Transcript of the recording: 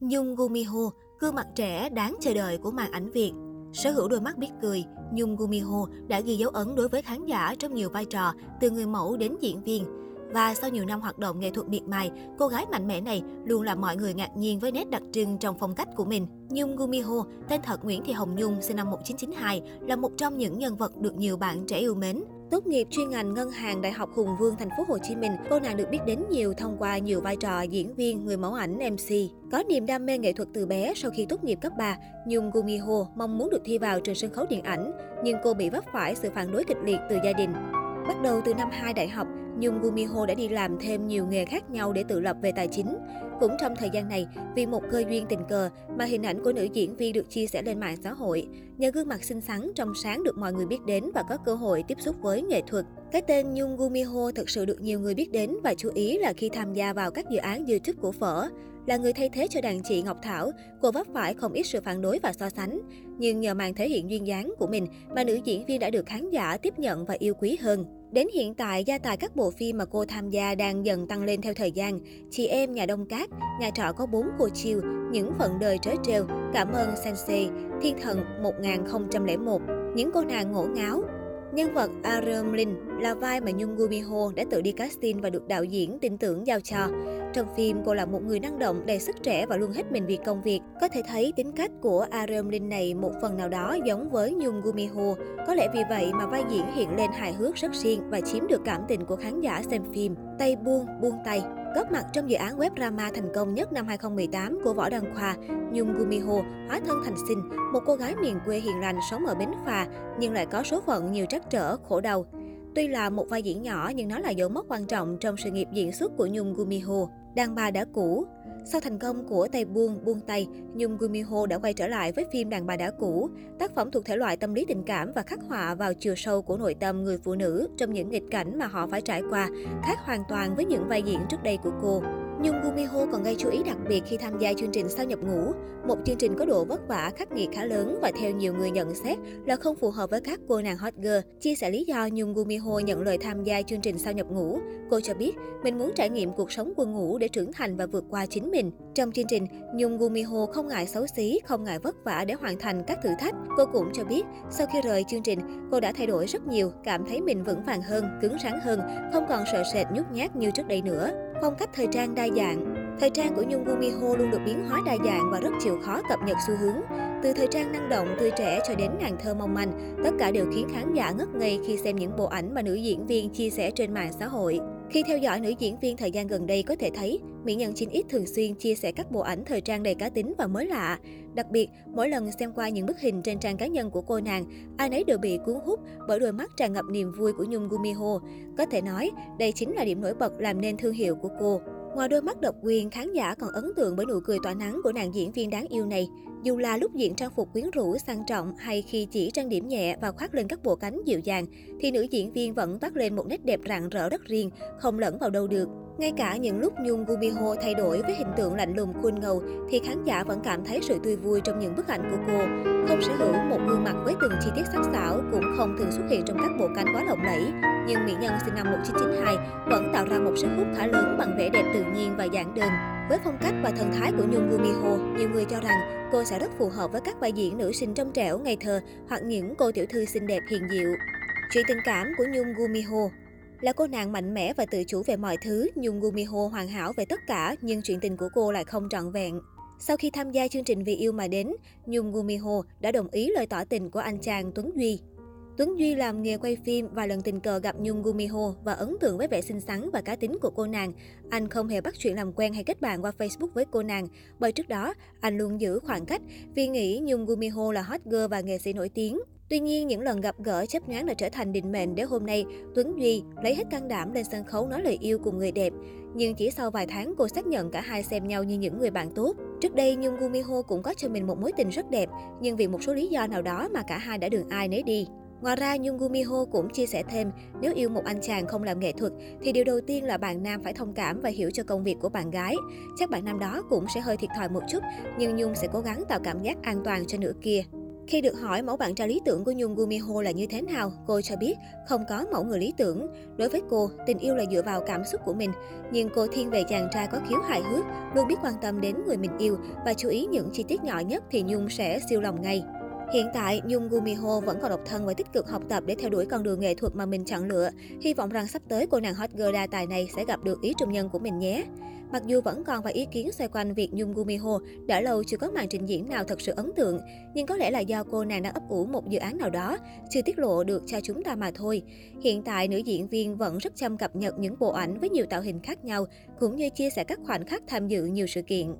Nhung Gumiho, gương mặt trẻ đáng chờ đợi của màn ảnh Việt. Sở hữu đôi mắt biết cười, Nhung Gumiho đã ghi dấu ấn đối với khán giả trong nhiều vai trò, từ người mẫu đến diễn viên. Và sau nhiều năm hoạt động nghệ thuật miệt mài, cô gái mạnh mẽ này luôn làm mọi người ngạc nhiên với nét đặc trưng trong phong cách của mình. Nhung Gumiho, tên thật Nguyễn Thị Hồng Nhung, sinh năm 1992, là một trong những nhân vật được nhiều bạn trẻ yêu mến. Tốt nghiệp chuyên ngành ngân hàng Đại học Hùng Vương thành phố Hồ Chí Minh, cô nàng được biết đến nhiều thông qua nhiều vai trò diễn viên, người mẫu ảnh, MC. Có niềm đam mê nghệ thuật từ bé sau khi tốt nghiệp cấp 3, Nhung Gumiho mong muốn được thi vào trường sân khấu điện ảnh, nhưng cô bị vấp phải sự phản đối kịch liệt từ gia đình. Bắt đầu từ năm 2 đại học, Nhung Gumiho đã đi làm thêm nhiều nghề khác nhau để tự lập về tài chính. Cũng trong thời gian này, vì một cơ duyên tình cờ mà hình ảnh của nữ diễn viên được chia sẻ lên mạng xã hội. Nhờ gương mặt xinh xắn, trong sáng được mọi người biết đến và có cơ hội tiếp xúc với nghệ thuật. Cái tên Nhung Gumiho thực sự được nhiều người biết đến và chú ý là khi tham gia vào các dự án YouTube của Phở. Là người thay thế cho đàn chị Ngọc Thảo, cô vấp phải không ít sự phản đối và so sánh. Nhưng nhờ màn thể hiện duyên dáng của mình mà nữ diễn viên đã được khán giả tiếp nhận và yêu quý hơn. Đến hiện tại, gia tài các bộ phim mà cô tham gia đang dần tăng lên theo thời gian. Chị em nhà Đông Cát, nhà trọ có bốn cô chiêu, những phận đời trớ trêu, cảm ơn Sensei, thiên thần 1001, những cô nàng ngổ ngáo, Nhân vật Aram Lin là vai mà Nhung Gumiho đã tự đi casting và được đạo diễn tin tưởng giao cho. Trong phim, cô là một người năng động, đầy sức trẻ và luôn hết mình vì công việc. Có thể thấy tính cách của Aram Lin này một phần nào đó giống với Nhung Gumiho. Có lẽ vì vậy mà vai diễn hiện lên hài hước rất riêng và chiếm được cảm tình của khán giả xem phim. Tay buông, buông tay. Góp mặt trong dự án web drama thành công nhất năm 2018 của Võ Đăng Khoa, Nhung Gumiho hóa thân thành Sinh, một cô gái miền quê hiền lành sống ở Bến Phà nhưng lại có số phận nhiều trắc trở, khổ đau. Tuy là một vai diễn nhỏ nhưng nó là dấu mốc quan trọng trong sự nghiệp diễn xuất của Nhung Gumiho. Đàn bà đã cũ, sau thành công của Tay Buông, Buông Tay, Nhung Gumiho đã quay trở lại với phim Đàn bà đã cũ. Tác phẩm thuộc thể loại tâm lý tình cảm và khắc họa vào chiều sâu của nội tâm người phụ nữ trong những nghịch cảnh mà họ phải trải qua, khác hoàn toàn với những vai diễn trước đây của cô. Nhung Gumiho còn gây chú ý đặc biệt khi tham gia chương trình Sao nhập ngũ, một chương trình có độ vất vả khắc nghiệt khá lớn và theo nhiều người nhận xét là không phù hợp với các cô nàng hot girl. Chia sẻ lý do Nhung Gumiho nhận lời tham gia chương trình Sao nhập ngũ, cô cho biết mình muốn trải nghiệm cuộc sống quân ngũ để trưởng thành và vượt qua chính mình. Trong chương trình, Nhung Gumiho không ngại xấu xí, không ngại vất vả để hoàn thành các thử thách. Cô cũng cho biết, sau khi rời chương trình, cô đã thay đổi rất nhiều, cảm thấy mình vững vàng hơn, cứng rắn hơn, không còn sợ sệt nhút nhát như trước đây nữa. Phong cách thời trang đa dạng Thời trang của Nhung Gumiho luôn được biến hóa đa dạng và rất chịu khó cập nhật xu hướng. Từ thời trang năng động, tươi trẻ cho đến nàng thơ mong manh, tất cả đều khiến khán giả ngất ngây khi xem những bộ ảnh mà nữ diễn viên chia sẻ trên mạng xã hội. Khi theo dõi nữ diễn viên thời gian gần đây có thể thấy, mỹ nhân 9X thường xuyên chia sẻ các bộ ảnh thời trang đầy cá tính và mới lạ. Đặc biệt, mỗi lần xem qua những bức hình trên trang cá nhân của cô nàng, ai nấy đều bị cuốn hút bởi đôi mắt tràn ngập niềm vui của Nhung Gumiho. Có thể nói, đây chính là điểm nổi bật làm nên thương hiệu của cô. Ngoài đôi mắt độc quyền, khán giả còn ấn tượng bởi nụ cười tỏa nắng của nàng diễn viên đáng yêu này. Dù là lúc diện trang phục quyến rũ, sang trọng hay khi chỉ trang điểm nhẹ và khoác lên các bộ cánh dịu dàng, thì nữ diễn viên vẫn toát lên một nét đẹp rạng rỡ rất riêng, không lẫn vào đâu được. Ngay cả những lúc Nhung Gumiho thay đổi với hình tượng lạnh lùng cool ngầu, thì khán giả vẫn cảm thấy sự tươi vui trong những bức ảnh của cô. Không sở hữu một gương mặt với từng chi tiết sắc sảo, cũng không thường xuất hiện trong các bộ cánh quá lộng lẫy. Nhưng mỹ nhân sinh năm 1992 vẫn tạo ra một sức hút khá lớn bằng vẻ đẹp tự nhiên và giản đơn. Với phong cách và thần thái của Nhung Gumiho, nhiều người cho rằng cô sẽ rất phù hợp với các vai diễn nữ sinh trong trẻo, ngày thơ hoặc những cô tiểu thư xinh đẹp hiền diệu. Chuyện tình cảm của Nhung Gumiho là cô nàng mạnh mẽ và tự chủ về mọi thứ, Nhung Gumiho hoàn hảo về tất cả, nhưng chuyện tình của cô lại không trọn vẹn. Sau khi tham gia chương trình Vì yêu mà đến, Nhung Gumiho đã đồng ý lời tỏ tình của anh chàng Tuấn Duy. Tuấn Duy làm nghề quay phim và lần tình cờ gặp Nhung Gumiho và ấn tượng với vẻ xinh xắn và cá tính của cô nàng. Anh không hề bắt chuyện làm quen hay kết bạn qua Facebook với cô nàng, bởi trước đó anh luôn giữ khoảng cách vì nghĩ Nhung Gumiho là hot girl và nghệ sĩ nổi tiếng. Tuy nhiên, những lần gặp gỡ chấp nhoáng đã trở thành định mệnh để hôm nay Tuấn Duy lấy hết can đảm lên sân khấu nói lời yêu cùng người đẹp. Nhưng chỉ sau vài tháng, cô xác nhận cả hai xem nhau như những người bạn tốt. Trước đây, Nhung Gumiho cũng có cho mình một mối tình rất đẹp, nhưng vì một số lý do nào đó mà cả hai đã đường ai nấy đi. Ngoài ra, Nhung Gumiho cũng chia sẻ thêm, nếu yêu một anh chàng không làm nghệ thuật, thì điều đầu tiên là bạn nam phải thông cảm và hiểu cho công việc của bạn gái. Chắc bạn nam đó cũng sẽ hơi thiệt thòi một chút, nhưng Nhung sẽ cố gắng tạo cảm giác an toàn cho nửa kia. Khi được hỏi mẫu bạn trai lý tưởng của Nhung Gumiho là như thế nào, cô cho biết không có mẫu người lý tưởng. Đối với cô, tình yêu là dựa vào cảm xúc của mình. Nhưng cô thiên về chàng trai có khiếu hài hước, luôn biết quan tâm đến người mình yêu và chú ý những chi tiết nhỏ nhất thì Nhung sẽ siêu lòng ngay. Hiện tại, Nhung Gumiho vẫn còn độc thân và tích cực học tập để theo đuổi con đường nghệ thuật mà mình chọn lựa. Hy vọng rằng sắp tới cô nàng hot girl đa tài này sẽ gặp được ý trung nhân của mình nhé. Mặc dù vẫn còn vài ý kiến xoay quanh việc Nhung Gumiho đã lâu chưa có màn trình diễn nào thật sự ấn tượng, nhưng có lẽ là do cô nàng đang ấp ủ một dự án nào đó, chưa tiết lộ được cho chúng ta mà thôi. Hiện tại, nữ diễn viên vẫn rất chăm cập nhật những bộ ảnh với nhiều tạo hình khác nhau, cũng như chia sẻ các khoảnh khắc tham dự nhiều sự kiện.